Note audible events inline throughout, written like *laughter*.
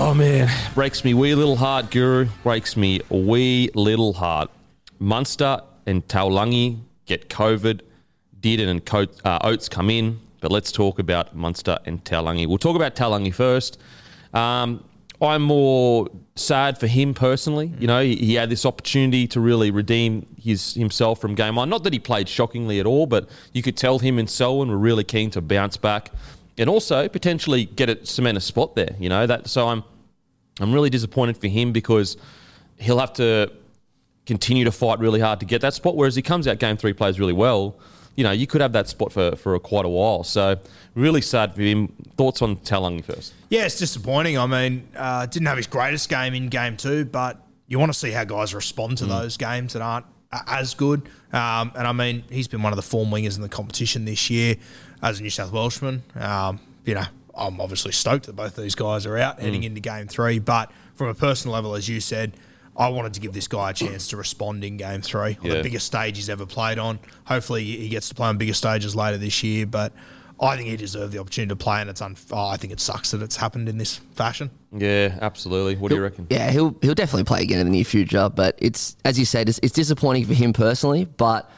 Oh man, breaks me wee little heart, Guru. Breaks me wee little heart. Munster and Taulagi get COVID. Dearden and Co- uh, Oates come in, but let's talk about Munster and Taulagi. We'll talk about Taulagi first. Um, I'm more sad for him personally. You know, he, he had this opportunity to really redeem his himself from game one. Not that he played shockingly at all, but you could tell him and Selwyn were really keen to bounce back and also potentially get a cement a spot there. You know that. So I'm I'm really disappointed for him because he'll have to continue to fight really hard to get that spot. Whereas he comes out game three, plays really well. You know, you could have that spot for, for quite a while. So really sad for him. Thoughts on Taulagi first? Yeah, it's disappointing. I mean, uh, didn't have his greatest game in game two, but you want to see how guys respond to those games that aren't as good. Um, and I mean, he's been one of the form wingers in the competition this year as a New South Welshman. Um, you know, I'm obviously stoked that both of these guys are out heading into game three, but from a personal level, as you said, I wanted to give this guy a chance to respond in game three on Yeah. the biggest stage he's ever played on. Hopefully, he gets to play on bigger stages later this year, but I think he deserved the opportunity to play, and it's un- oh, I think it sucks that it's happened in this fashion. Yeah, absolutely. What do you reckon? Yeah, he'll he'll definitely play again in the near future. But it's as you said, it's, it's disappointing for him personally. But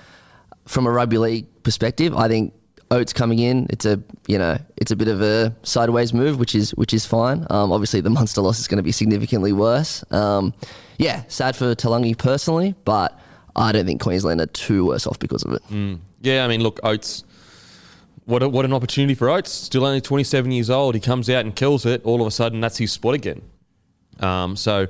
from a rugby league perspective, I think Oates coming in, it's a you know it's a bit of a sideways move, which is which is fine. Um, obviously, the Munster loss is going to be significantly worse. Um, yeah, sad for Taulagi personally, but I don't think Queensland are too worse off because of it. Yeah, I mean, look, Oates. What a, what an opportunity for Oates. Still only 27 years old. He comes out and kills it. All of a sudden, that's his spot again. Um, so,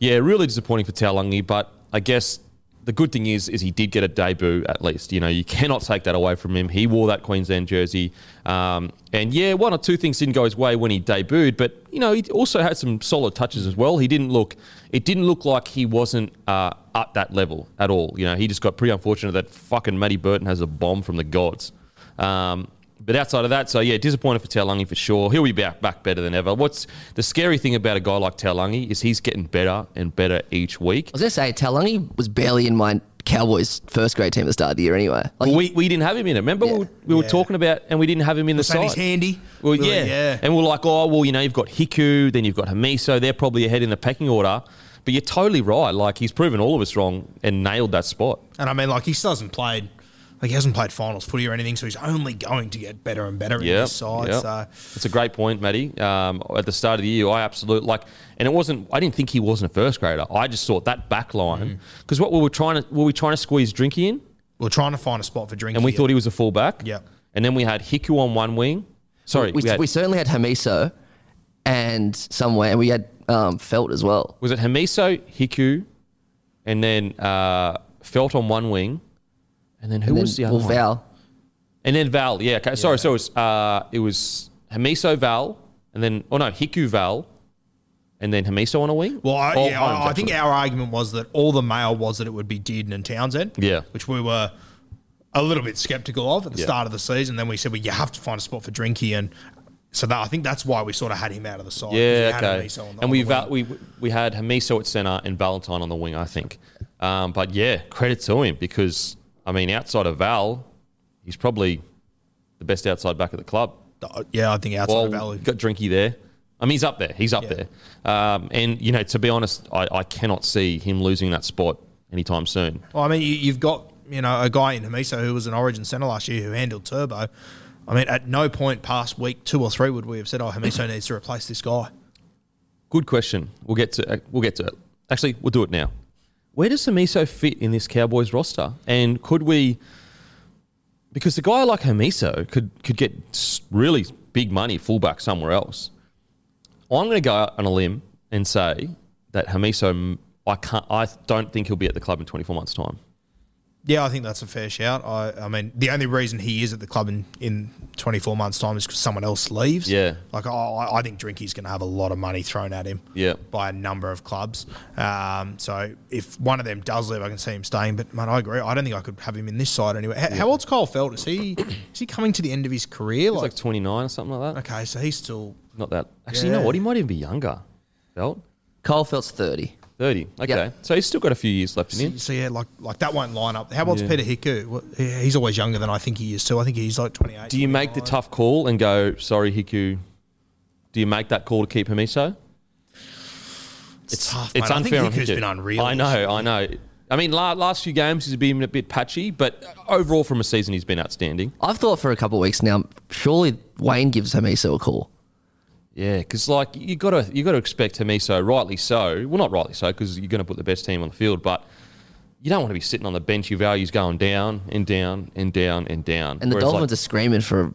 yeah, really disappointing for Taulagi. But I guess the good thing is, is he did get a debut at least. You know, you cannot take that away from him. He wore that Queensland jersey, um, and yeah, one or two things didn't go his way when he debuted. But you know, he also had some solid touches as well. He didn't look. It didn't look like he wasn't uh, at that level at all. You know, he just got pretty unfortunate that fucking Matty Burton has a bomb from the gods. Um, but outside of that, so yeah, disappointed for Taulagi for sure. He'll be back, back better than ever. What's the scary thing about a guy like Taulagi is he's getting better and better each week. I was going to say Taulagi was barely in my Cowboys first grade team at the start of the year anyway. Like, we, we didn't have him in it. Remember, we, were, we were Yeah. talking about, and we didn't have him in the saying side. he's handy. Well, Really, yeah. yeah. And we're like, oh, well, you know, you've got Hiku, then you've got Hamiso. They're probably ahead in the pecking order. But you're totally right. Like, he's proven all of us wrong and nailed that spot. And I mean, like he still hasn't played, like he hasn't played finals footy or anything, so he's only going to get better and better in Yeah, this side. yeah. So It's a great point, Matty. Um, at the start of the year, I absolutely like, and it wasn't. I didn't think he wasn't a first grader. I just thought that back line because what we were trying to were we trying to squeeze Drinky in, we're trying to find a spot for Drinky, and we thought he was a fullback. Yeah. and then we had Hiku on one wing. Sorry, we, we had, we certainly had Hamiso and somewhere, and we had um, Feldt as well. was it Hamiso, Hiku, and then uh, Feldt on one wing, and then who And then, was the other well, one? Val. And then Val, yeah. Okay, sorry. So it was uh, it was Hamiso Val, and then oh no, Hiku Val, and then Hamiso on a wing. Well, I, yeah, Holmes, I, I think our argument was that all the mail was that it would be Dearden and Townsend. Yeah. which we were a little bit skeptical of at the Yeah. start of the season. Then we said, well, you have to find a spot for Drinky, and so that, I think that's why we sort of had him out of the side. Yeah, okay. On the- and we the val- we we had Hamiso at centre and Valentine on the wing, I think. Um, but yeah, credit to him because I mean, outside of Val, he's probably the best outside back at the club. yeah, I think outside Well, of Valley. got Drinky there. I mean, he's up there. He's up Yeah. there. Um, and you know, to be honest, I, I cannot see him losing that spot anytime soon. Well, I mean, you, you've got you know a guy in Hamiso who was an Origin centre last year who handled Turbo. I mean, at no point past week two or three would we have said, "Oh, Hamiso needs to replace this guy." Good question. We'll get to uh, we'll get to it. Actually, we'll do it now. Where does Hamiso fit in this Cowboys roster? And could we? Because the guy like Hamiso could could get really big money fullback somewhere else. I'm going to go out on a limb and say that Hamiso, I can't. I don't think he'll be at the club in 24 months' time. Yeah, I think that's a fair shout. I, I mean, the only reason he is at the club in, in 24 months' time is because someone else leaves. Yeah. Like, I, I think Drinky's going to have a lot of money thrown at him Yeah. by a number of clubs. Um, so if one of them does leave, I can see him staying. But, man, I agree. I don't think I could have him in this side anyway. How, how old's Kyle Feldt? Is he, is he coming to the end of his career? He's like 29 or something like that. okay, so he's still. Not that. Actually, you know what? He might even be younger. Feldt Kyle Feldt's 30. 30. Okay, Yeah. so he's still got a few years left in So, him. so, yeah, like like that won't line up. How old's Yeah. Peter Hiku? He- he's always younger than I think he is too. I think he's like 28. Do you make the tough call and go, sorry, Hiku? Do you make that call to keep Hamiso? It's tough, It's mate. I think unfair on Hiku's Hiku. been unreal. I know. I know. I mean, la- last few games he's been a bit patchy, but overall from a season he's been outstanding. I've thought for a couple of weeks now, surely Wayne gives Hamiso a call. Yeah, because like you got to you got to expect Hamiso, rightly so. Well, not rightly so, because you're going to put the best team on the field, but you don't want to be sitting on the bench. Your values going down and down and down and down. And the Whereas, like, Dolphins are screaming for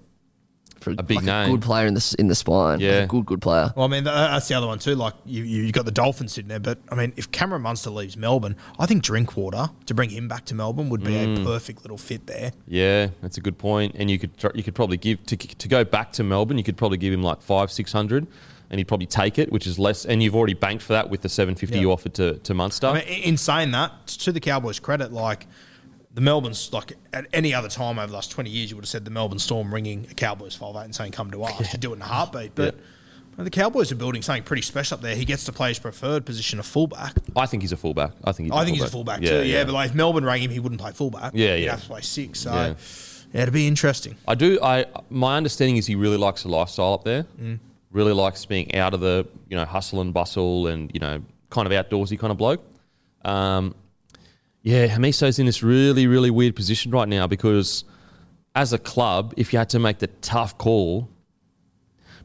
for A big like name. a good player in the in the spine. Yeah. Like a good good player. Well, I mean, that's the other one too. Like you, you you got the Dolphins sitting there, but I mean, if Cameron Munster leaves Melbourne, I think Drinkwater to bring him back to Melbourne would be Mm. a perfect little fit there. Yeah, that's a good point. And you could you could probably give to to go back to Melbourne. You could probably give him like five six hundred, and he'd probably take it, which is less. And you've already banked for that with the seven fifty Yeah. you offered to to Munster. I mean, in in saying that, to the Cowboys' credit, like the Melbourne's like at any other time over the last twenty years, you would have said the Melbourne Storm ringing a Cowboys five eight and saying, "Come to us." You do it in a heartbeat, but. The Cowboys are building something pretty special up there. He gets to play his preferred position of fullback. I think he's a fullback. I think he's I a think he's a fullback too. Yeah, but like if Melbourne rang him, he wouldn't play fullback. Yeah, he'd yeah. have to play six. So Yeah. yeah, it'd be interesting. I do. I my understanding is he really likes the lifestyle up there. Mm. Really likes being out of the you know hustle and bustle and you know kind of outdoorsy kind of bloke. Um, yeah, Hamiso's in this really really weird position right now because as a club, if you had to make the tough call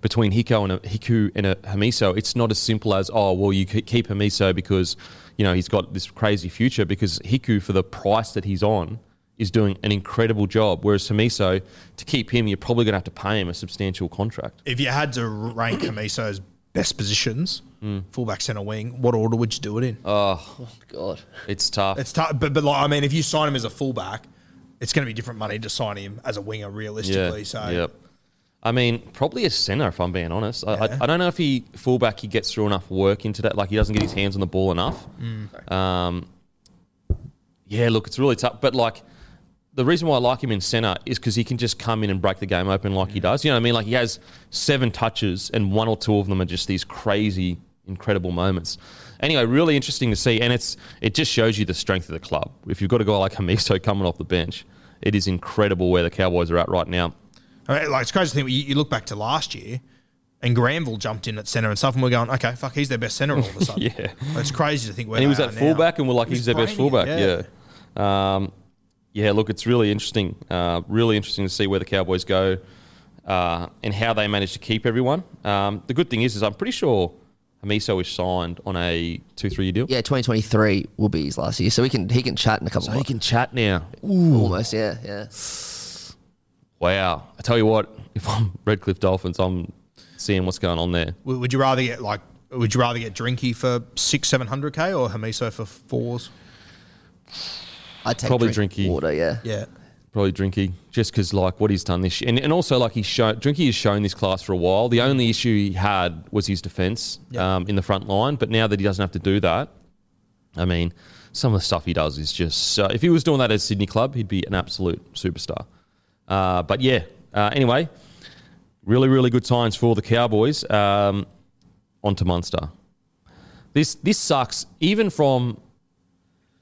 between Hiko and a, Hiku and a Hamiso, it's not as simple as oh well you keep Hamiso because you know he's got this crazy future because Hiku for the price that he's on is doing an incredible job, whereas Hamiso to keep him you're probably going to have to pay him a substantial contract. If you had to rank Camiso's best positions, Hmm. fullback, centre, wing, what order would you do it in? Oh, God. it's tough. It's tough, but but like I mean, if you sign him as a fullback, it's going to be different money to sign him as a winger, realistically. yeah, So yep. I mean, probably a center if I'm being honest. I, Yeah. I, I don't know if he fullback he gets through enough work into that. Like he doesn't get his hands on the ball enough. Mm. Um, yeah, look, it's really tough. But like the reason why I like him in center is because he can just come in and break the game open like he does. You know what I mean? Like he has seven touches and one or two of them are just these crazy, incredible moments. Anyway, really interesting to see, and it's it just shows you the strength of the club. If you've got a guy like Hamiso coming off the bench, it is incredible where the Cowboys are at right now. I mean, like it's crazy to think. You, look back to last year, and Granville jumped in at centre and stuff, and we're going, okay, fuck, he's their best centre all of a *laughs* sudden. Yeah. it's crazy to think where and he was at now. fullback, and we're like, He was he's their best fullback. Yeah. Um, yeah, look, it's really interesting. Uh, really interesting to see where the Cowboys go uh, and how they manage to keep everyone. Um, the good thing is, is I'm pretty sure Hamiso is signed on a two, three year deal. Yeah, 2023 will be his last year, so he can he can chat in a couple. So of he can chat now. almost. Yeah, yeah. Wow. I tell you what, *laughs* if I'm Redcliffe Dolphins, I'm seeing what's going on there. Would would you rather get like? Would you rather get Drinky for six, seven hundred k or Hamiso for fours? I take Probably drink drinky. water. Yeah. Yeah. Probably Drinky, just because like what he's done this year, and, and also like he's shown Drinky has shown this class for a while. The only issue he had was his defence Yeah. um, in the front line, but now that he doesn't have to do that, I mean, some of the stuff he does is just. Uh, if he was doing that at Sydney club, he'd be an absolute superstar. Uh, but yeah, uh, anyway, really, really good times for the Cowboys. Um, on to Munster. This this sucks. Even from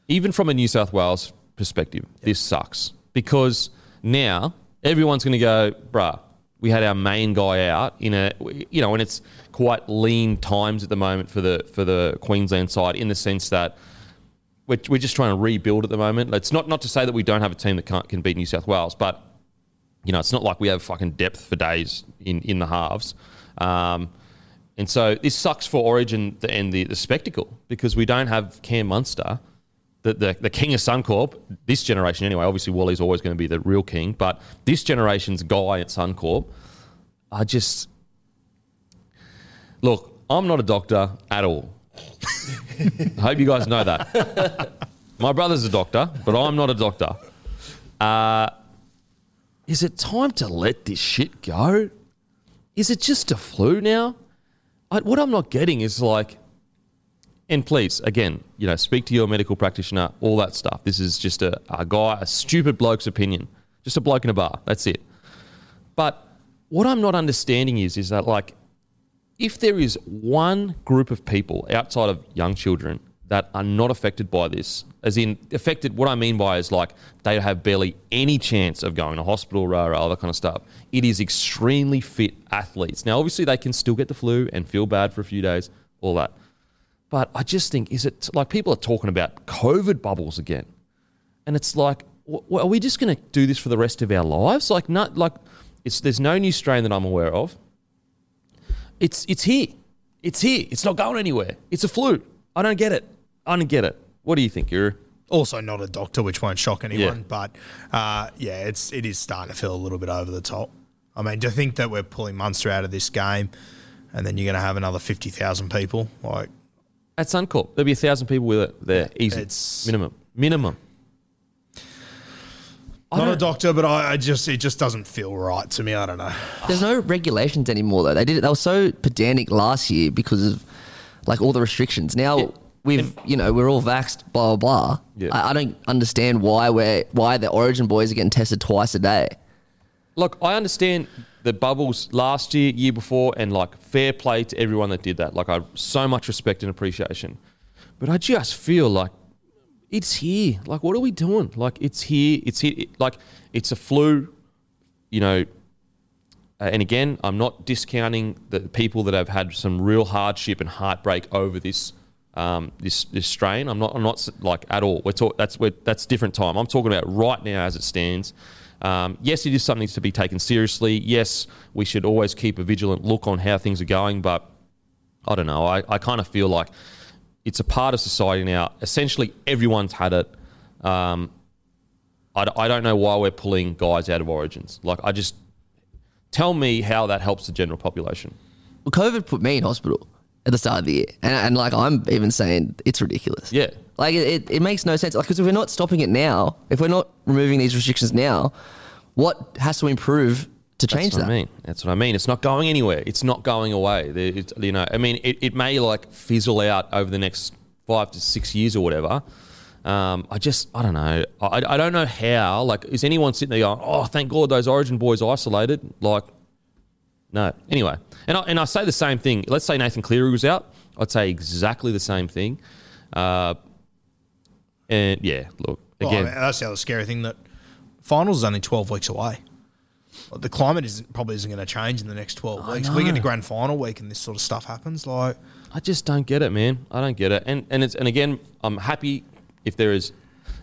even from a New South Wales perspective, this sucks because now everyone's going to go, bruh. We had our main guy out in a, you know, and it's quite lean times at the moment for the for the Queensland side in the sense that we're, we're just trying to rebuild at the moment. It's not not to say that we don't have a team that can't, can beat New South Wales, but you know, it's not like we have fucking depth for days in in the halves. Um, and so this sucks for Origin and the, the spectacle because we don't have Cam Munster, the, the, the king of Suncorp, this generation anyway. Obviously, Wally's always going to be the real king, but this generation's guy at Suncorp, I just. Look, I'm not a doctor at all. I *laughs* hope you guys know that. *laughs* My brother's a doctor, but I'm not a doctor. Uh, is it time to let this shit go? Is it just a flu now? I, what I'm not getting is like, and please, again, you know, speak to your medical practitioner, all that stuff. This is just a, a guy, a stupid bloke's opinion, just a bloke in a bar. That's it. But what I'm not understanding is, is that like, if there is one group of people outside of young children that are not affected by this, as in affected, what I mean by is like they have barely any chance of going to hospital, rah, rah, all that kind of stuff. It is extremely fit athletes. Now, obviously, they can still get the flu and feel bad for a few days, all that. But I just think, is it like people are talking about COVID bubbles again? And it's like, w- are we just going to do this for the rest of our lives? Like, not like it's there's no new strain that I'm aware of. It's it's here. It's here. It's not going anywhere. It's a flu. I don't get it. I don't get it. What do you think, Yuri? Also, not a doctor, which won't shock anyone. Yeah. But uh, yeah, it's it is starting to feel a little bit over the top. I mean, to think that we're pulling Munster out of this game, and then you're going to have another fifty thousand people, like At Suncorp, there'll be a thousand people with it there, easy, it's- minimum, minimum. I not a don't- doctor, but I, I just it just doesn't feel right to me. I don't know. There's no regulations anymore though. They did it. They were so pedantic last year because of like all the restrictions. Now Yeah. we've you know we're all vaxxed. Blah blah blah. Yeah. I, I don't understand why we're why the Origin boys are getting tested twice a day. Look, I understand the bubbles last year, year before, and like fair play to everyone that did that. Like, I so much respect and appreciation. But I just feel like it's here. Like, what are we doing? Like, it's here. It's here. It- like, it's a flu, you know. Uh, and again, I'm not discounting the people that have had some real hardship and heartbreak over this. Um, this this strain, I'm not I'm not like at all. We're talk, that's we're, that's different time. I'm talking about right now as it stands. Um, yes, it is something to be taken seriously. Yes, we should always keep a vigilant look on how things are going. But I don't know. I, I kind of feel like it's a part of society now. Essentially, everyone's had it. Um, I, I don't know why we're pulling guys out of origins. Like, I just tell me how that helps the general population. Well, COVID put me in hospital at the start of the year, and, and like I'm even saying it's ridiculous. Yeah. Like it, it, makes no sense. Like because if we're not stopping it now, if we're not removing these restrictions now, what has to improve to change That's what that? I mean. That's what I mean. It's not going anywhere. It's not going away. It's, you know, I mean, it, it may like fizzle out over the next five to six years or whatever. Um, I just, I don't know. I, I don't know how. Like, is anyone sitting there going, "Oh, thank God those Origin boys isolated"? Like, no. Anyway, and I, and I say the same thing. Let's say Nathan Cleary was out. I'd say exactly the same thing. Uh, and yeah, look Well, again. I mean, that's the other scary thing that finals is only 12 weeks away. The climate isn't probably isn't going to change in the next 12 weeks. We get to grand final week and this sort of stuff happens. Like, I just don't get it, man. I don't get it. And and it's and again, I'm happy if there is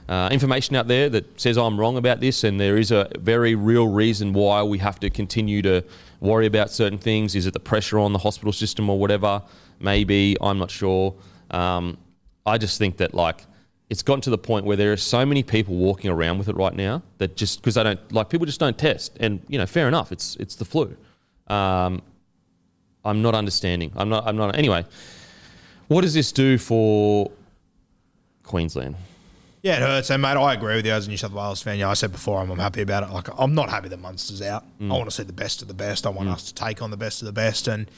uh, information out there that says I'm wrong about this, and there is a very real reason why we have to continue to worry about certain things. Is it the pressure on the hospital system or whatever? Maybe I'm not sure. Um, I just think that like it's gotten to the point where there are so many people walking around with it right now that just because they don't like people just don't test, and you know, fair enough. It's it's the flu. Um, I'm not understanding. I'm not. I'm not. Anyway, what does this do for Queensland? Yeah, it hurts. And, mate, I agree with you as a New South Wales fan. Yeah, I said before, I'm, I'm happy about it. Like, I'm not happy that Munster's out. I want to see the best of the best. I want us to take on the best of the best. And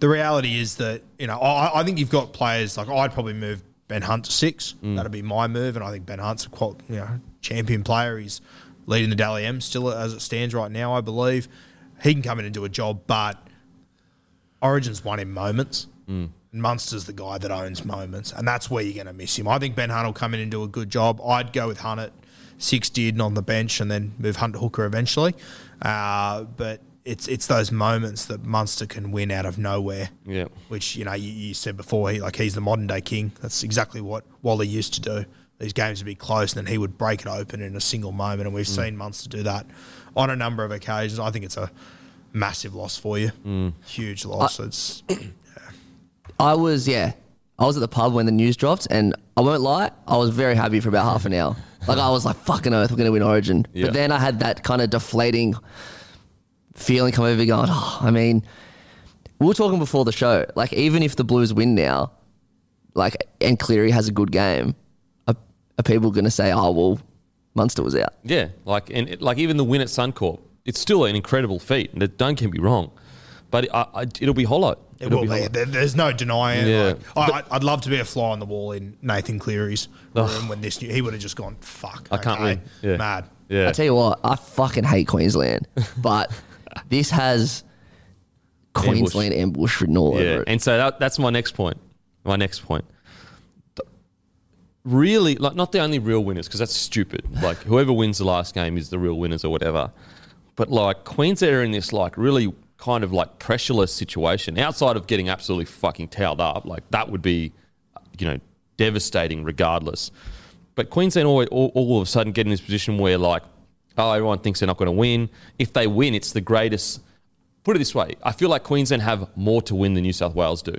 the reality is that, you know, I, I think you've got players, like, I'd probably move Ben Hunt to six. Mm. That'd be my move, and I think Ben Hunt's a qual- you know champion player. He's leading the Dally M still as it stands right now, I believe. He can come in and do a job, but Origin's won in moments. Mm. And Munster's the guy that owns moments, and that's where you're going to miss him. I think Ben Hunt will come in and do a good job. I'd go with Hunt at six did on the bench and then move Hunt to hooker eventually. Uh, but it's it's those moments that Munster can win out of nowhere. Yeah. Which you know you, you said before, he, like he's the modern day king. That's exactly what Wally used to do. These games would be close, and then he would break it open in a single moment. And we've seen Munster do that on a number of occasions. I think it's a massive loss for you, huge loss. it's I was, yeah, I was at the pub when the news dropped, and I won't lie, I was very happy for about half an hour. Like I was like, "Fucking earth, we're going to win Origin." Yeah. But then I had that kind of deflating feeling come over, me going, "Oh, I mean, we were talking before the show. Like, even if the Blues win now, like, and Cleary has a good game, are, are people going to say, "Oh, well, Munster was out"? Yeah, like and it- like even the win at Suncorp, it's still an incredible feat. and Don't get me wrong, but I, I, it'll be hollow. It It'll will be. hollow. There, there's no denying. Yeah. Like, I, I'd love to be a fly on the wall in Nathan Cleary's room when this. He would have just gone, "Fuck, I can't okay, win. Yeah. Mad." Yeah, I tell you what, I fucking hate Queensland, *laughs* but this has Queensland ambush written all yeah. over it. And so that, that's my next point. My next point. Really, like not the only real winners because that's stupid. *laughs* Like whoever wins the last game is the real winners or whatever. But like Queensland are in this like really kind of like pressureless situation outside of getting absolutely fucking towed up. Like that would be, you know, devastating regardless. But Queensland all, all, all of a sudden get in this position where like, oh, everyone thinks they're not going to win. If they win, it's the greatest. Put it this way: I feel like Queensland have more to win than New South Wales do.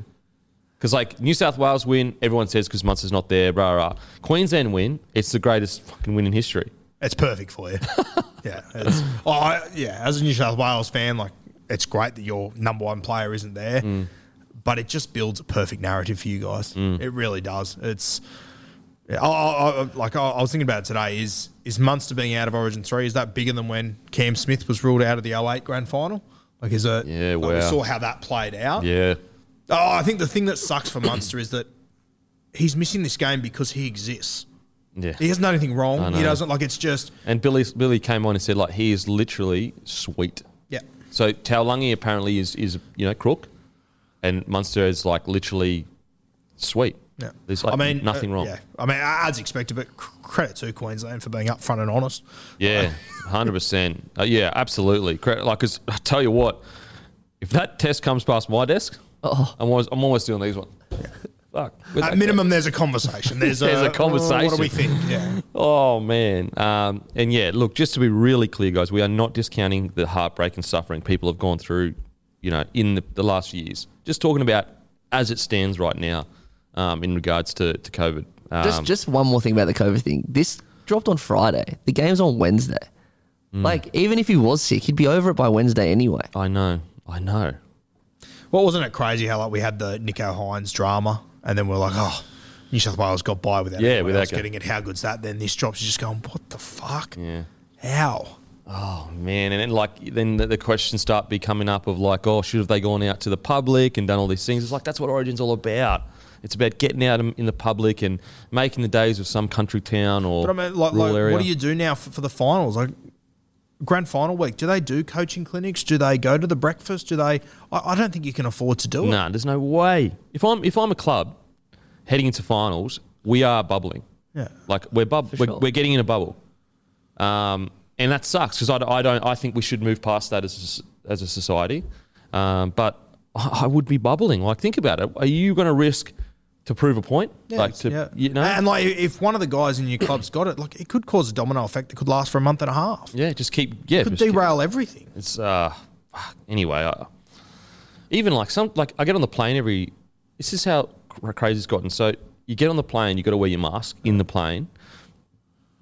Because like New South Wales win, everyone says because Munster's not there, rah rah. Queensland win, it's the greatest fucking win in history. It's perfect for you. *laughs* yeah. Oh, I, yeah. As a New South Wales fan, like it's great that your number one player isn't there, Mm. but it just builds a perfect narrative for you guys. Mm. It really does. It's yeah, I, I, I, like I, I was thinking about it today. Is is Munster being out of Origin three? Is that bigger than when Cam Smith was ruled out of the 08 grand final? Like, is it? Yeah, like We saw how that played out. Yeah, Oh, I think the thing that sucks for Munster is that he's missing this game because he exists. yeah. He hasn't done anything wrong. He doesn't like it's just And Billy Billy came on and said like he is literally sweet. Yeah. So Taulagi apparently is is you know crook, and Munster is like literally sweet. Yeah, There's like I mean nothing uh, wrong. Yeah, I mean as expected, but c- credit to Queensland for being upfront and honest. Yeah, hundred percent. Uh, yeah, absolutely. Credit, like, 'cause I tell you what, if that test comes past my desk, Oh. I'm always I'm always doing these ones. Fuck. At that minimum, there's a conversation. There's, *laughs* There's a "Oh, What do we think? Yeah, Oh man, um, and yeah, look, just to be really clear, guys, we are not discounting the heartbreak and suffering people have gone through, you know, in the, the last few years. Just talking about as it stands right now, um, in regards to to COVID. Um, Just just one more thing about the COVID thing. This dropped on Friday. The game's on Wednesday. Mm. Like even if he was sick, he'd be over it by Wednesday anyway. I know, I know. well, wasn't it crazy how like we had the Nicho Hynes drama, and then we're like, oh, New South Wales got by without Yeah, without go- getting it. How good's that? Then this drops. You're just going, what the fuck? Yeah. How? Oh man, and then like then the, the questions start be coming up of like, oh, should have they gone out to the public and done all these things? It's like that's what Origin's all about. It's about getting out in in the public and making the days of some country town or But I mean, like, rural like area. what do you do now for, for the finals? Like grand final week, do they do coaching clinics? Do they go to the breakfast? Do they? I, I don't think you can afford to do it. Nah, there's no way. If I'm if I'm a club heading into finals, we are bubbling. Yeah. Like we're bub- we're, sure. we're getting in a bubble, um, and that sucks because I, I don't I think we should move past that as a, s- as a society, um, but I, I would be bubbling. Like think about it. Are you going to risk to prove a point? Yeah, like to yeah. you know? and like if one of the guys in your club's got it, like it could cause a domino effect that could last for a month and a half. yeah, just keep yeah. Could just keep- derail everything. It's uh, fuck. anyway. I, even like some like I get on the plane every. This is how cr- crazy it's gotten. So you get on the plane, you got to wear your mask in the plane.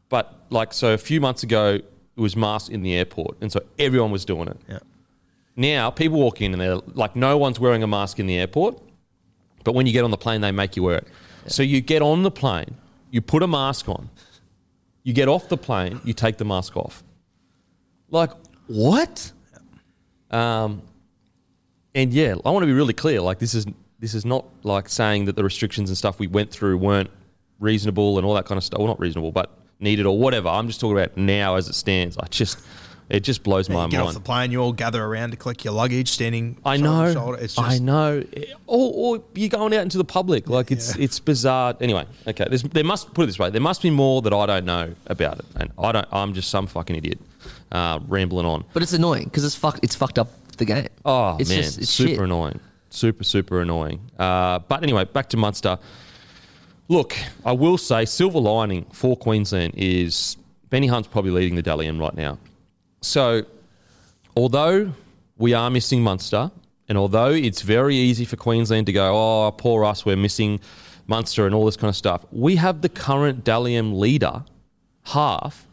But like so, a few months ago, it was masks in the airport, and so everyone was doing it. Yeah. Now people walk in and they're like, no one's wearing a mask in the airport, but when you get on the plane, they make you wear it. So you get on the plane, you put a mask on, you get off the plane, you take the mask off. Like what? Um, and yeah, I want to be really clear. Like this is this is not like saying that the restrictions and stuff we went through weren't reasonable and all that kind of stuff. Well, not reasonable, but needed or whatever. I'm just talking about now as it stands. I just, it just blows my mind. you get off the plane, you all gather around to collect your luggage, standing. I shoulder know. to shoulder. It's just, I know. Or, or you're going out into the public. Like it's it's bizarre. Anyway, okay. There's, there must put it this way. There must be more that I don't know about it, and I don't. I'm just some fucking idiot, uh, rambling on. But it's annoying because it's fuck. It's fucked up the game. Oh it's man, just it's super shit. annoying. Super super annoying. Uh, but anyway, back to Munster. Look, I will say silver lining for Queensland is Benny Hunt's probably leading the Dally M right now. So, although we are missing Munster, and although it's very easy for Queensland to go, oh, poor us, we're missing Munster and all this kind of stuff, we have the current Dally leader half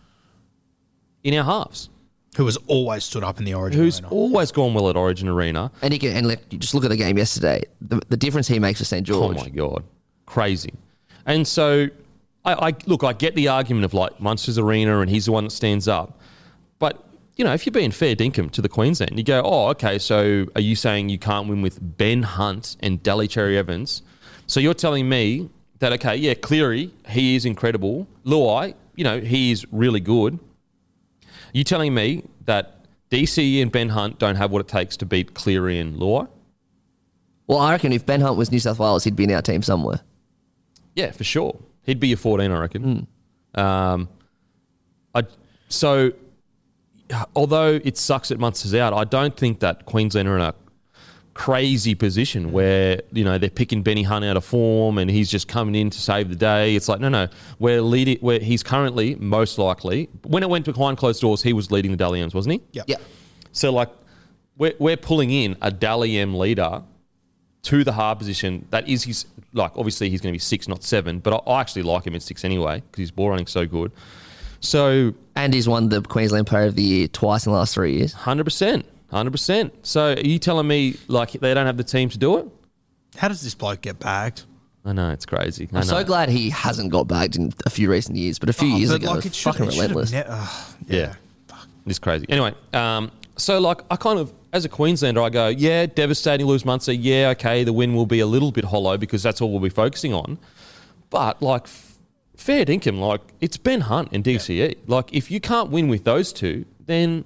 in our halves, who has always stood up in the origin. who's arena. always gone well at Origin Arena. And he can, and like, you just look at the game yesterday. The, the difference he makes for St oh, George. Oh my god, crazy! And so, I, I look. I get the argument of like Munster's arena, and he's the one that stands up. But you know, if you're being fair dinkum to the Queensland, you go, oh, okay. So are you saying you can't win with Ben Hunt and Daly Cherry Evans? So you're telling me that okay, yeah, Cleary, he is incredible. Luai, you know, he is really good. You telling me that DCE and Ben Hunt don't have what it takes to beat Cleary and Luai? Well, I reckon if Ben Hunt was New South Wales, he'd be in our team somewhere. Yeah, for sure. He'd be a 14, I reckon. Um, I, so, although it sucks that Munster's out, I don't think that Queensland are in a crazy position mm. where, you know, they're picking Benny Hunt out of form and he's just coming in to save the day. It's like, no, no. We're leading, where he's currently, most likely, when it went behind closed doors, he was leading the Dally M's, wasn't he? Yep. Yeah. So, like, we're, we're pulling in a Dally M leader to the hard position. That is his, like, obviously he's going to be six, not seven, but I, I actually like him at six anyway because his ball running so good. So, And he's won the Queensland Player of the Year twice in the last three years. 100%. 100%. So, are you telling me, like, they don't have the team to do it? How does this bloke get bagged? I know, it's crazy. I I'm so glad he hasn't got bagged in a few recent years, but a few Oh, years ago, like, it it was should- fucking it relentless. ne- ugh, Yeah. It's crazy. Anyway, um, so like I kind of, as a Queenslander, I go, yeah, devastating lose Munster. Yeah, okay, the win will be a little bit hollow because that's all we'll be focusing on. But like, f- fair dinkum, like it's Ben Hunt and DCE. Like if you can't win with those two, then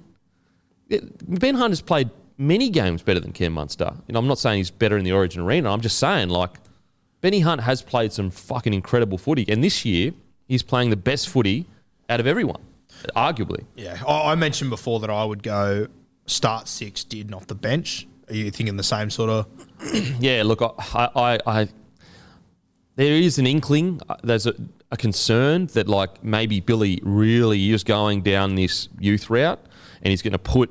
it, Ben Hunt has played many games better than Cam Munster. And I'm not saying he's better in the Origin arena. I'm just saying like Benny Hunt has played some fucking incredible footy, and this year he's playing the best footy out of everyone, arguably. Yeah, I, I mentioned before that I would go start six, did off the bench. Are you thinking the same sort of? *clears throat* Yeah, look, I, I, I there is an inkling. uh, There's a, a concern that like maybe Billy really is going down this youth route, and he's going to put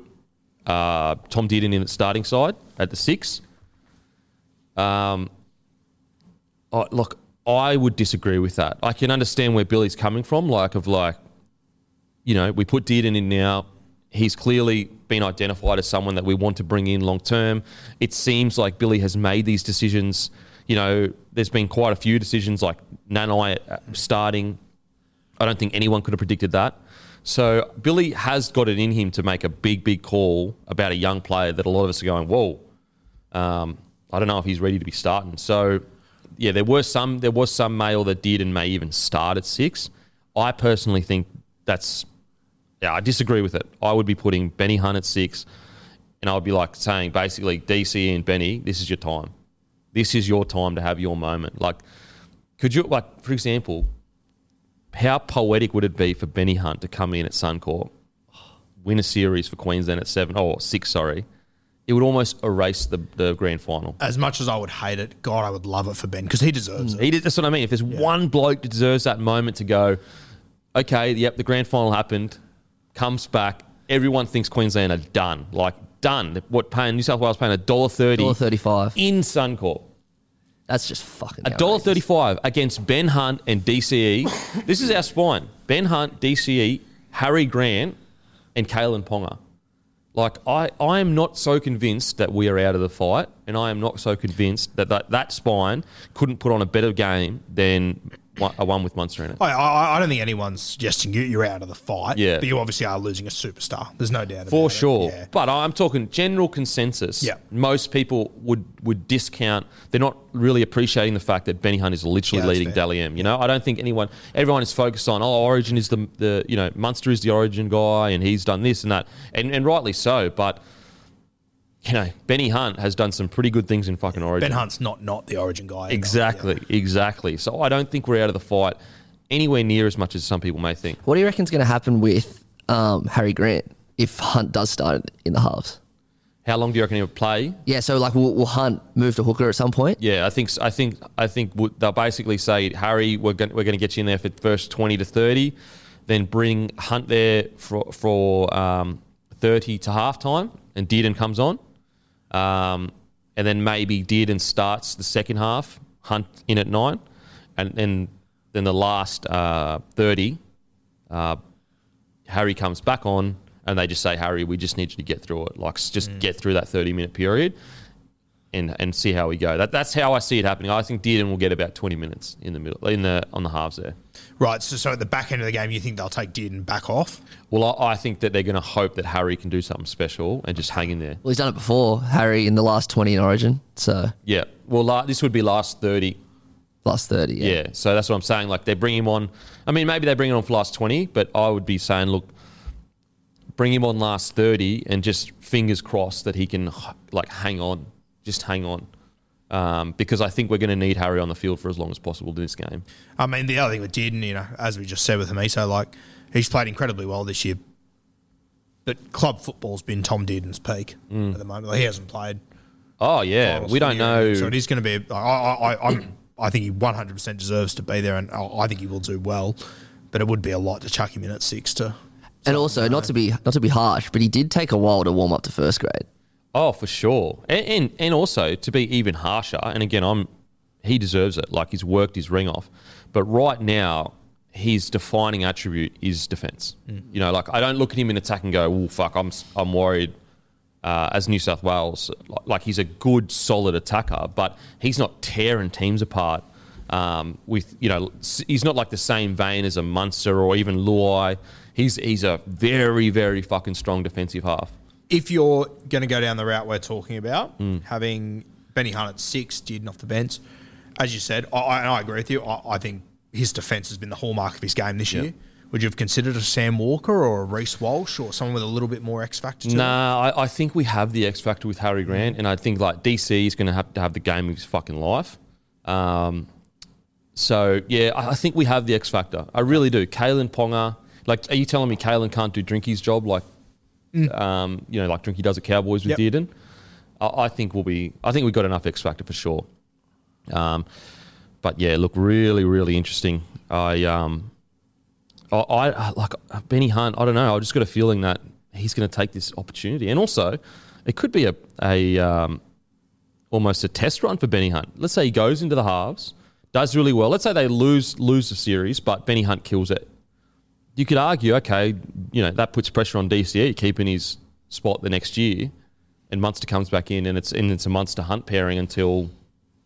uh, Tom Dearden in the starting side at the six. Um, look, I would disagree with that. I can understand where Billy's coming from, like of like, you know, we put Dearden in now. He's clearly been identified as someone that we want to bring in long term. It seems like Billy has made these decisions. You know, there's been quite a few decisions like Nanai uh, starting. I don't think anyone could have predicted that. So Billy has got it in him to make a big, big call about a young player that a lot of us are going, whoa. Um, I don't know if he's ready to be starting. So, yeah, there were some. There was some mail that did and may even start at six. I personally think that's. Yeah, I disagree with it. I would be putting Benny Hunt at six, and I would be like saying basically DC and Benny, this is your time. This is your time to have your moment. Like, could you like for example, how poetic would it be for Benny Hunt to come in at Suncorp, win a series for Queensland at seven or six? Sorry, it would almost erase the the grand final. As much as I would hate it, God, I would love it for Ben because he deserves it. He did, that's what I mean. If there's one bloke that deserves that moment to go, okay, yep, the grand final happened, comes back, everyone thinks Queensland are done. Like, done. What paying New South Wales paying a dollar thirty $1.35. in Suncorp. That's just fucking A dollar thirty-five against Ben Hunt and DCE. *laughs* this is our spine: Ben Hunt, DCE, Harry Grant, and Kalyn Ponga. Like I, I am not so convinced that we are out of the fight, and I am not so convinced that that, that spine couldn't put on a better game than one, a one with Munster in it. I, I, I don't think anyone's suggesting you, you're out of the fight. Yeah. But you obviously are losing a superstar. There's no doubt For about it. For sure. Yeah. But I'm talking general consensus. Yeah. Most people would, would discount, they're not really appreciating the fact that Benny Hunt is literally Yeah, that's leading fair. Dally M. You know, I don't think anyone, everyone is focused on, oh, Origin is the, the, you know, Munster is the Origin guy and he's done this and that. And, and rightly so. But, you know, Benny Hunt has done some pretty good things in fucking Origin. Ben Hunt's not not the origin guy. either. Exactly. Exactly. So I don't think we're out of the fight anywhere near as much as some people may think. What do you reckon's going to happen with um, Harry Grant if Hunt does start in the halves? How long do you reckon he'll play? Yeah, so like, will, will Hunt move to hooker at some point? Yeah, I think I think I think they'll basically say, Harry, we're going we're going to get you in there for the first twenty to thirty, then bring Hunt there for for um, thirty to half time, and Dearden comes on, um, and then maybe Dearden starts the second half, Hunt in at nine, and then then the last uh, thirty, uh, Harry comes back on. And they just say, Harry, we just need you to get through it. Like, just get through that 30 minute period and and see how we go. That, that's how I see it happening. I think Dearden will get about 20 minutes in the middle, in the on the halves there. Right. So, so at the back end of the game, you think they'll take Dearden back off? Well, I, I think that they're going to hope that Harry can do something special and just hang in there. Well, he's done it before, Harry, in the last 20 in Origin. So, Yeah. Well, la- this would be last 30. last 30. Yeah. Yeah. So that's what I'm saying. Like they bring him on. I mean, maybe they bring him on for last 20, but I would be saying, look, bring him on last 30 and just fingers crossed that he can like hang on, just hang on. Um, because I think we're going to need Harry on the field for as long as possible in this game. I mean, the other thing with Dearden, you know, as we just said with Hamiso, like he's played incredibly well this year. But club football's been Tom Dearden's peak Mm. at the moment. Like, he hasn't played. Oh yeah, we don't know. So it is going to be. I, I, I, I'm, I think he 100 percent deserves to be there, and I I think he will do well. But it would be a lot to chuck him in at six to. And also, not to be not to be harsh, but he did take a while to warm up to first grade. Oh, for sure, and, and and also to be even harsher. And again, I'm he deserves it. Like he's worked his ring off, but right now his defining attribute is defense. You know, like I don't look at him in attack and go, "Oh fuck, I'm I'm worried." Uh, as New South Wales, like, like he's a good, solid attacker, but he's not tearing teams apart. Um, with you know, he's not like the same vein as a Munster or even Luai. He's he's a very, very fucking strong defensive half. If you're going to go down the route we're talking about, Hmm. having Benny Hunt at six, Dearden off the bench, as you said, I, I, and I agree with you. I, I think his defence has been the hallmark of his game this year. Would you have considered a Sam Walker or a Reece Walsh or someone with a little bit more X factor? to? Nah, I, I think we have the X factor with Harry Grant, and I think like DC is going to have to have the game of his fucking life. Um, so yeah, I, I think we have the X factor. I really do. Kalyn Ponga, like, are you telling me Kalyn can't do Drinky's job like, um, you know, like Drinky does at Cowboys with Yep. Dearden? I, I think we'll be. I think we've got enough X factor for sure. Um, but yeah, look, really, really interesting. I um, I, I like Benny Hunt. I don't know. I just got a feeling that he's going to take this opportunity, and also it could be a a um, almost a test run for Benny Hunt. Let's say he goes into the halves, does really well. Let's say they lose lose the series, but Benny Hunt kills it. You could argue, okay, you know that puts pressure on DCE keeping his spot the next year, and Munster comes back in, and it's and it's a Munster Hunt pairing until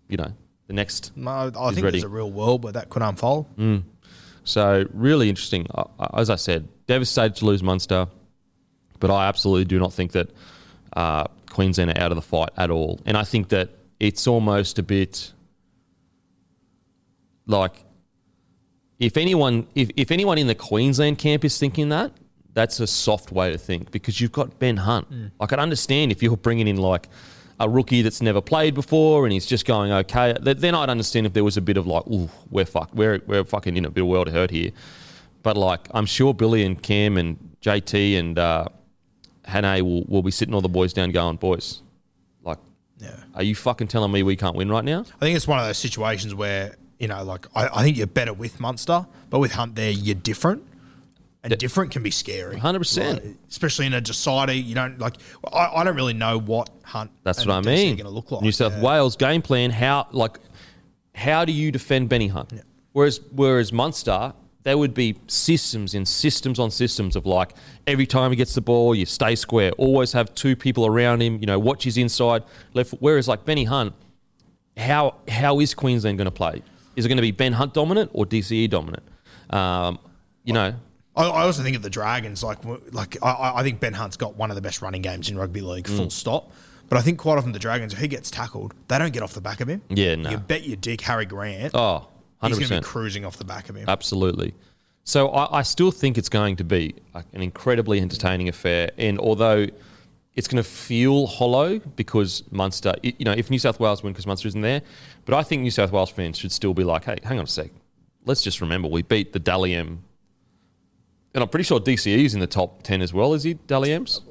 you know the next No, I think ready. there's a real world where that could unfold. So really interesting. As I said, devastated to lose Munster, but I absolutely do not think that uh, Queensland are out of the fight at all. And I think that it's almost a bit like if anyone if, if anyone in the Queensland camp is thinking that, that's a soft way to think because you've got Ben Hunt. I can understand if you're bringing in like a rookie that's never played before and he's just going okay. Then I'd understand if there was a bit of like, ooh, we're fucked, we're we're fucking in a bit of world hurt here. But like, I'm sure Billy and Cam and JT and uh, Hannay will will be sitting all the boys down, going, boys, like, Yeah. are you fucking telling me we can't win right now? I think it's one of those situations where, you know, like I, I think you're better with Munster, but with Hunt there, you're different. And different can be scary. 100%. Like, especially in a decider, you don't like. I, I don't really know what Hunt. That's what I mean. Going to look like New South Yeah. Wales game plan. How like how do you defend Benny Hunt? Whereas whereas Munster, there would be systems and systems on systems of like every time he gets the ball, you stay square. Always have two people around him. You know, watch his inside left. Whereas like Benny Hunt, how how is Queensland going to play? Is it going to be Ben Hunt dominant or DCE dominant? Um, you know, I, I also think of the Dragons, like like I, I think Ben Hunt's got one of the best running games in rugby league, Mm. full stop. But I think quite often the Dragons, if he gets tackled, they don't get off the back of him. Yeah, no. You bet your dick, Harry Grant. oh, 100%. he's going to be cruising off the back of him. Absolutely. So I, I still think it's going to be an incredibly entertaining affair. And although it's going to feel hollow because Munster, you know, if New South Wales win because Munster isn't there, but I think New South Wales fans should still be like, hey, hang on a sec. Let's just remember we beat the Dally M. And I'm pretty sure DCE is in the top 10 as well, is he, Dally M's?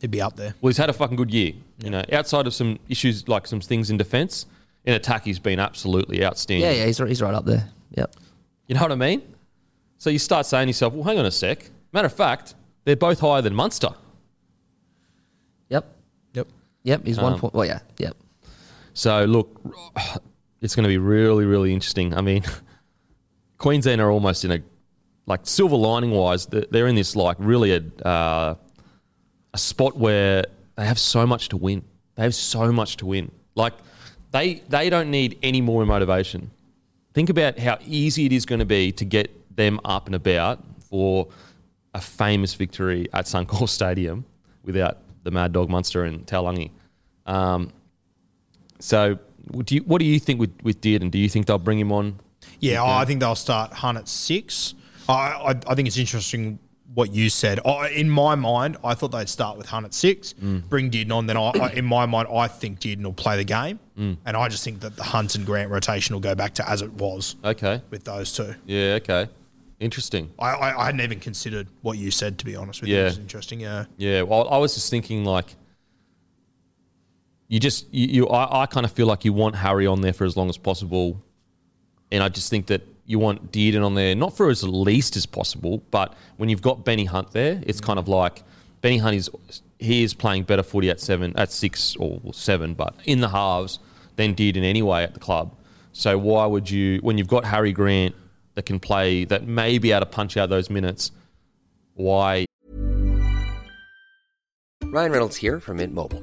He'd be up there. Well, he's had a fucking good year. You know, outside of some issues like some things in defence, in attack, he's been absolutely outstanding. Yeah, yeah, he's, he's right up there. Yep. You know what I mean? So you start saying to yourself, well, hang on a sec. Matter of fact, they're both higher than Munster. Yep. Yep. Yep. He's Um, one point. Well, yeah. Yep. So look, it's going to be really, really interesting. I mean, *laughs* Queensland are almost in a like silver lining wise, they're in this like really a uh, a spot where they have so much to win. They have so much to win. Like they they don't need any more motivation. Think about how easy it is going to be to get them up and about for a famous victory at Suncorp *laughs* Stadium without the Mad Dog Munster and Taulagi. Um, so, do you, what do you think with with Dearden? Do you think they'll bring him on? Yeah, I think they'll start Hunt at six. I, I, I think it's interesting what you said. I, in my mind, I thought they'd start with Hunt at six, Mm. bring Dearden on. Then, I, I, in my mind, I think Dearden will play the game, Mm. and I just think that the Hunt and Grant rotation will go back to as it was Okay. with those two. Yeah. Okay. Interesting. I, I, I hadn't even considered what you said, to be honest with you. Yeah. It was interesting. Yeah. Yeah. Well, I was just thinking like. You just you, you I, I kind of feel like you want Harry on there for as long as possible, and I just think that you want Dearden on there not for as least as possible, but when you've got Benny Hunt there, it's kind of like Benny Hunt is he is playing better footy at seven, at six or seven, but in the halves than Dearden anyway at the club. So why would you when you've got Harry Grant that can play that may be able to punch out those minutes? Why Ryan Reynolds here from Mint Mobile.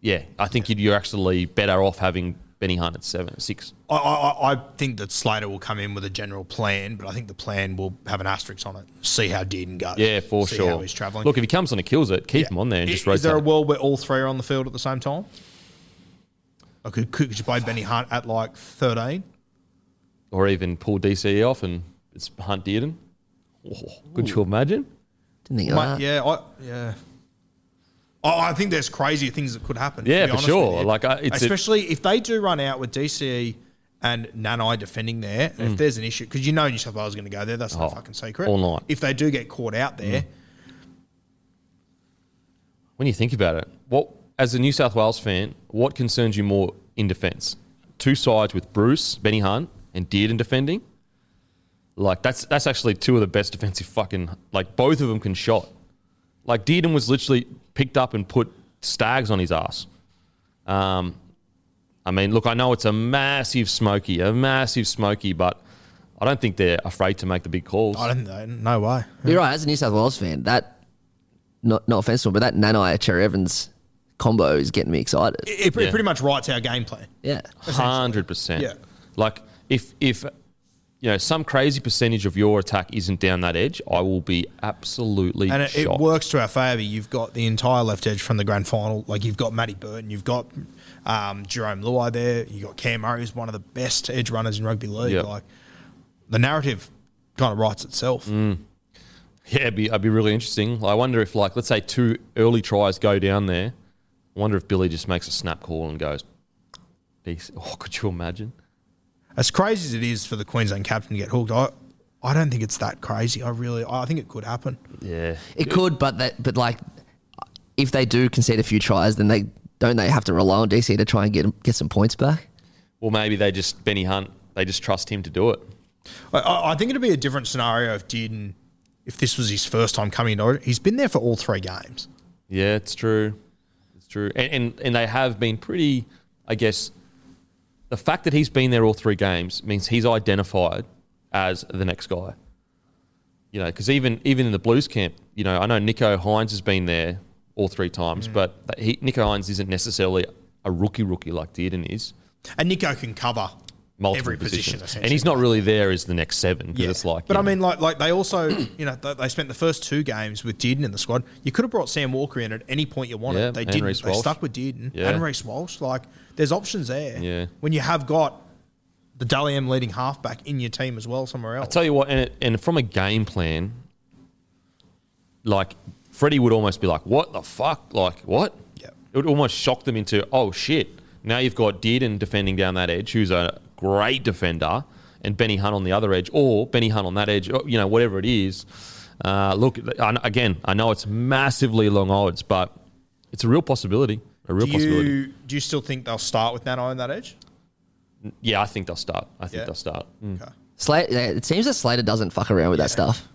Yeah, I think you'd- you're actually better off having Benny Hunt at seven, six. I, I, I think that Slater will come in with a general plan, but I think the plan will have an asterisk on it. See how Dearden goes. Yeah, for See sure. How he's travelling. Look, if he comes on and kills it, keep him on there and I- just is, rotate. there a world where all three are on the field at the same time? Like, could, could you play Benny Hunt at like 13? or even pull DCE off and it's Hunt Dearden. Oh, could you imagine? Didn't think of Mate, that. yeah, I, yeah. Oh, I think there's crazier things that could happen. Yeah, for sure. Like, I- it's a- especially if they do run out with DCE and Nanai defending there, and if there's an issue, because you know New South Wales is going to go there, that's no Mm. Oh, fucking secret. all night. Mm. If they do get caught out there, When you think about it, what as a New South Wales fan, what concerns you more in defence? Two sides with Bruce, Benny Hunt, and Dearden defending. Like that's that's actually two of the best defensive fucking like both of them can shot. Like Dearden was literally picked up and put stags on his ass. Um, I mean, look, I know it's a massive smoky, a massive smoky, but I don't think they're afraid to make the big calls. I don't know. No way. You're right. As a New South Wales fan, that not not offensive, but that Nanai Cherry Evans combo is getting me excited. It, it Yeah. pretty much writes our game plan. Yeah. Hundred percent. Yeah. Like if if you know some crazy percentage of your attack isn't down that edge, I will be absolutely And it, it works to our favour. You've got the entire left edge from the grand final. Like you've got Matty Burton, you've got um, Jarome Luai there, you've got Cam Murray, who's one of the best edge runners in rugby league. Yep. Like the narrative kind of writes itself. Mm. Yeah, it'd be, it'd be really interesting. I wonder if, like, let's say two early tries go down there. I wonder if Billy just makes a snap call and goes. *laughs* Oh, could you imagine? As crazy as it is for the Queensland captain to get hooked, I, I don't think it's that crazy. I really, I think it could happen. Yeah. It could, but that, but like, if they do concede a few tries, then they don't they have to rely on DC to try and get get some points back. Or maybe they just Benny Hunt. They just trust him to do it. I- I, I think it'd be a different scenario if Dearden, if this was his first time coming into Origin. He's been there for all three games. Yeah, it's true. It's true. And, and and they have been pretty. I guess the fact that he's been there all three games means he's identified as the next guy. You know, because even even in the Blues camp, you know, I know Nicho Hynes has been there all three times, mm. but he, Nicho Hynes isn't necessarily a rookie rookie like Dearden is. And Nicho can cover Multiple every position, positions, and he's not really there as the next seven because it's like. but I know, mean, like, like they also, you know, they, they spent the first two games with Dearden in the squad. You could have brought Sam Walker in at any point you wanted. Yeah, they didn't. Reece They Walsh. stuck with Dearden Yeah. and Reece Walsh. Like, there's options there. Yeah. When you have got the Dally M leading halfback in your team as well somewhere else. I tell you what, and, it, and from a game plan, like Freddie would almost be like, "What the fuck? Like what?" Yeah. It would almost shock them into, "Oh shit!" Now you've got Dearden defending down that edge, who's a great defender, and Benny Hunt on the other edge, or Benny Hunt on that edge, or, you know, whatever it is. Uh, look, I, again, I know it's massively long odds, but it's a real possibility. A real do possibility. you do you still think they'll start with Nano on that edge? Yeah, I think they'll start. I think Yeah. they'll start. Mm. Okay. Slater, it seems that Slater doesn't fuck around with that stuff.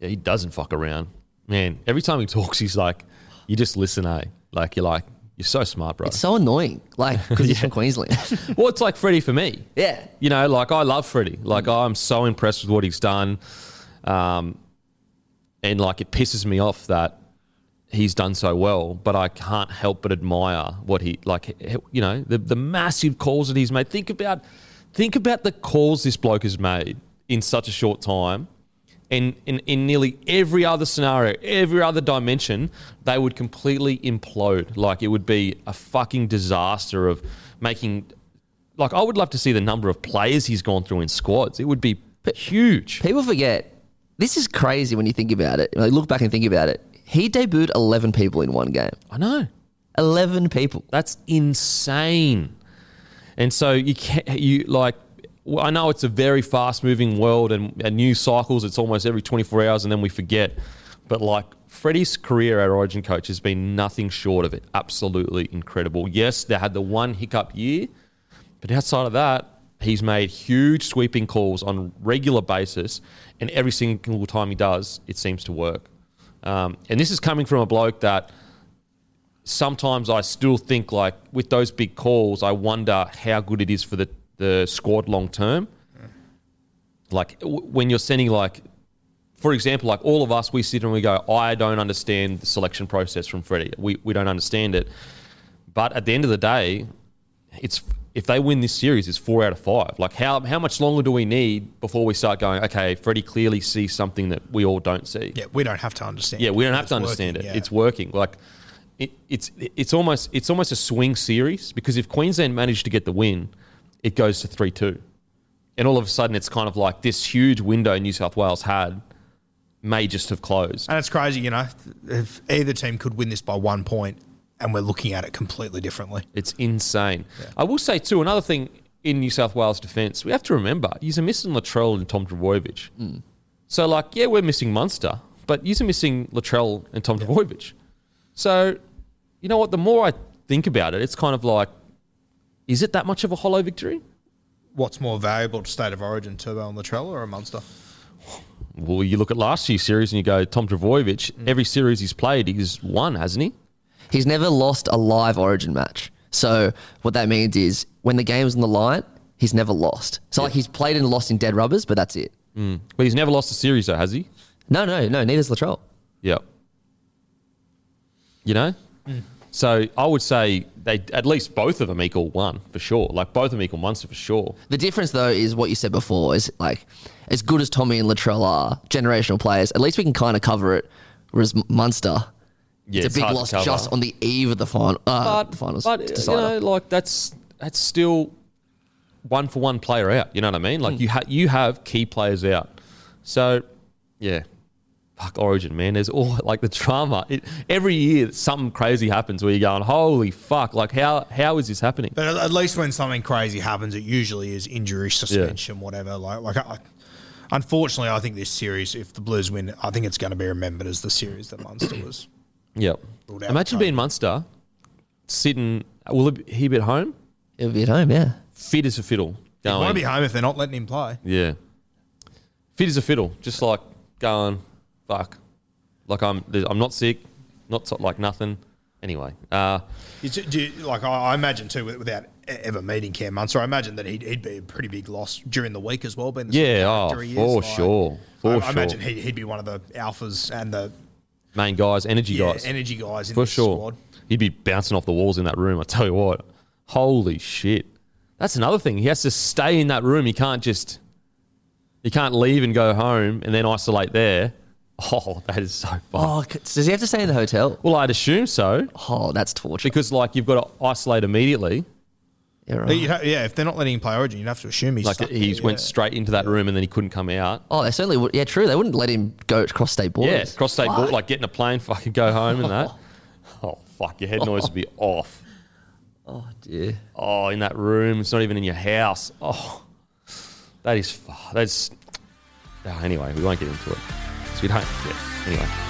Yeah, he doesn't fuck around. Man, every time he talks, he's like, you just listen, eh? Like, you're like, you're so smart, bro. It's so annoying, like because he's *laughs* from Queensland. *laughs* well, it's like Freddie for me. yeah, You know, like, I love Freddie. Like, I'm so impressed with what he's done. Um, and, like, it pisses me off that he's done so well, but I can't help but admire what he, like, you know, the, the massive calls that he's made. Think about, think about the calls this bloke has made in such a short time. And in, in nearly every other scenario, every other dimension, they would completely implode. Like it would be a fucking disaster of making. Like I would love to see the number of players he's gone through in squads. It would be huge. people forget. This is crazy when you think about it. Like, look back and think about it. He debuted eleven people in one game. I know. Eleven people. That's insane. And so you can't, you like I know it's a very fast moving world and, and cycles. It's almost every 24 hours and then we forget. But like Freddie's career at Origin coach has been nothing short of it. Absolutely incredible. Yes, they had the one hiccup year, but outside of that, he's made huge sweeping calls on regular basis, and every single time he does, it seems to work. Um, and this is coming from a bloke that sometimes I still think like with those big calls, I wonder how good it is for the, the squad long term. Like w- when you're sending like, for example, like all of us, we sit and we go, I don't understand the selection process from Freddie. We, we don't understand it. But at the end of the day, it's if they win this series, it's four out of five. Like how how much longer do we need before we start going? Okay, Freddie clearly sees something that we all don't see. Yeah, we don't have to understand. Yeah, we don't have to understand working, it. yeah. It's working. Like it, it's it's almost it's almost a swing series because if Queensland managed to get the win, it goes to three two, and all of a sudden it's kind of like this huge window New South Wales had may just have closed. And it's crazy, you know, if either team could win this by one point, and we're looking at it completely differently. It's insane. I will say too another thing in New South Wales defence. We have to remember you're missing Latrell and Tom Trbojevic. Mm. So like yeah, we're missing Munster, but you're missing Latrell and Tom Trbojevic. So you know what? The more I think about it, it's kind of like, is it that much of a hollow victory? What's more valuable to State of Origin, Turbo and Latrell or a monster? Well, you look at last year's series and you go, Tom Trbojevic, mm. every series he's played, he's won, hasn't he? He's never lost a live Origin match. So what that means is when the game's on the line, he's never lost. So like he's played and lost in dead rubbers, but that's it. Mm. But he's never lost a series, though, has he? No, no, no. Neither's Latrell. Yep. You know? Mm. So I would say they at least both of them equal one for sure. Like both of them equal Munster for sure. The difference, though, is what you said before. Is like as good as Tommy and Latrell are generational players. At least we can kind of cover it. Whereas Munster, Yeah, it's a big hard loss just on the eve of the final. Uh, but, the finals but you know, like that's that's still one for one player out. You know what I mean? Like you have you have key players out. So yeah, fuck Origin, man. There's all *laughs* like the drama. It, every year something crazy happens where you're going, holy fuck! Like how how is this happening? But at- at least when something crazy happens, it usually is injury, suspension, whatever. Like, like I, unfortunately, I think this series, if the Blues win, I think it's going to be remembered as the series that Munster was. *coughs* Yep. Out Imagine being Munster, sitting. Will it- he be at home? It'll be at home, yeah. fit as a fiddle. He Going, want to be home if they're not letting him play. yeah, fit as a fiddle. Just like going, fuck. Like I'm, I'm not sick, not so- like nothing. Anyway, uh, You, do you, like I, I imagine too, without ever meeting Cam Munster, I imagine that he'd, he'd be a pretty big loss during the week as well. Being the sort of Yeah, oh, is. for sure, for I, I imagine he, he'd be one of the alphas and the main guys, energy yeah, guys, energy guys in for sure. squad. He'd be bouncing off the walls in that room. I tell you what, holy shit. That's another thing. He has to stay in that room. He can't just, he can't leave and go home and then isolate there. *laughs* Oh, that is so fun. Oh, does he have to stay in the hotel? Well, I'd assume so Oh, that's torture. because like you've got to isolate immediately. Yeah, right. you'd ha- yeah, if they're not letting him play Origin, you'd have to assume he's Like stuck he there, went yeah. straight into that room and then he couldn't come out. Oh, they certainly would. Yeah, true. They wouldn't let him go across state borders. Yeah, cross state board, like getting a plane, *laughs* fucking go home and that. *laughs* Oh fuck, your head noise would be off. Oh dear. Oh, in that room, it's not even in your house. Oh, that is fu- that's. Oh, anyway, we won't get into it. So we don't. Yeah. Anyway.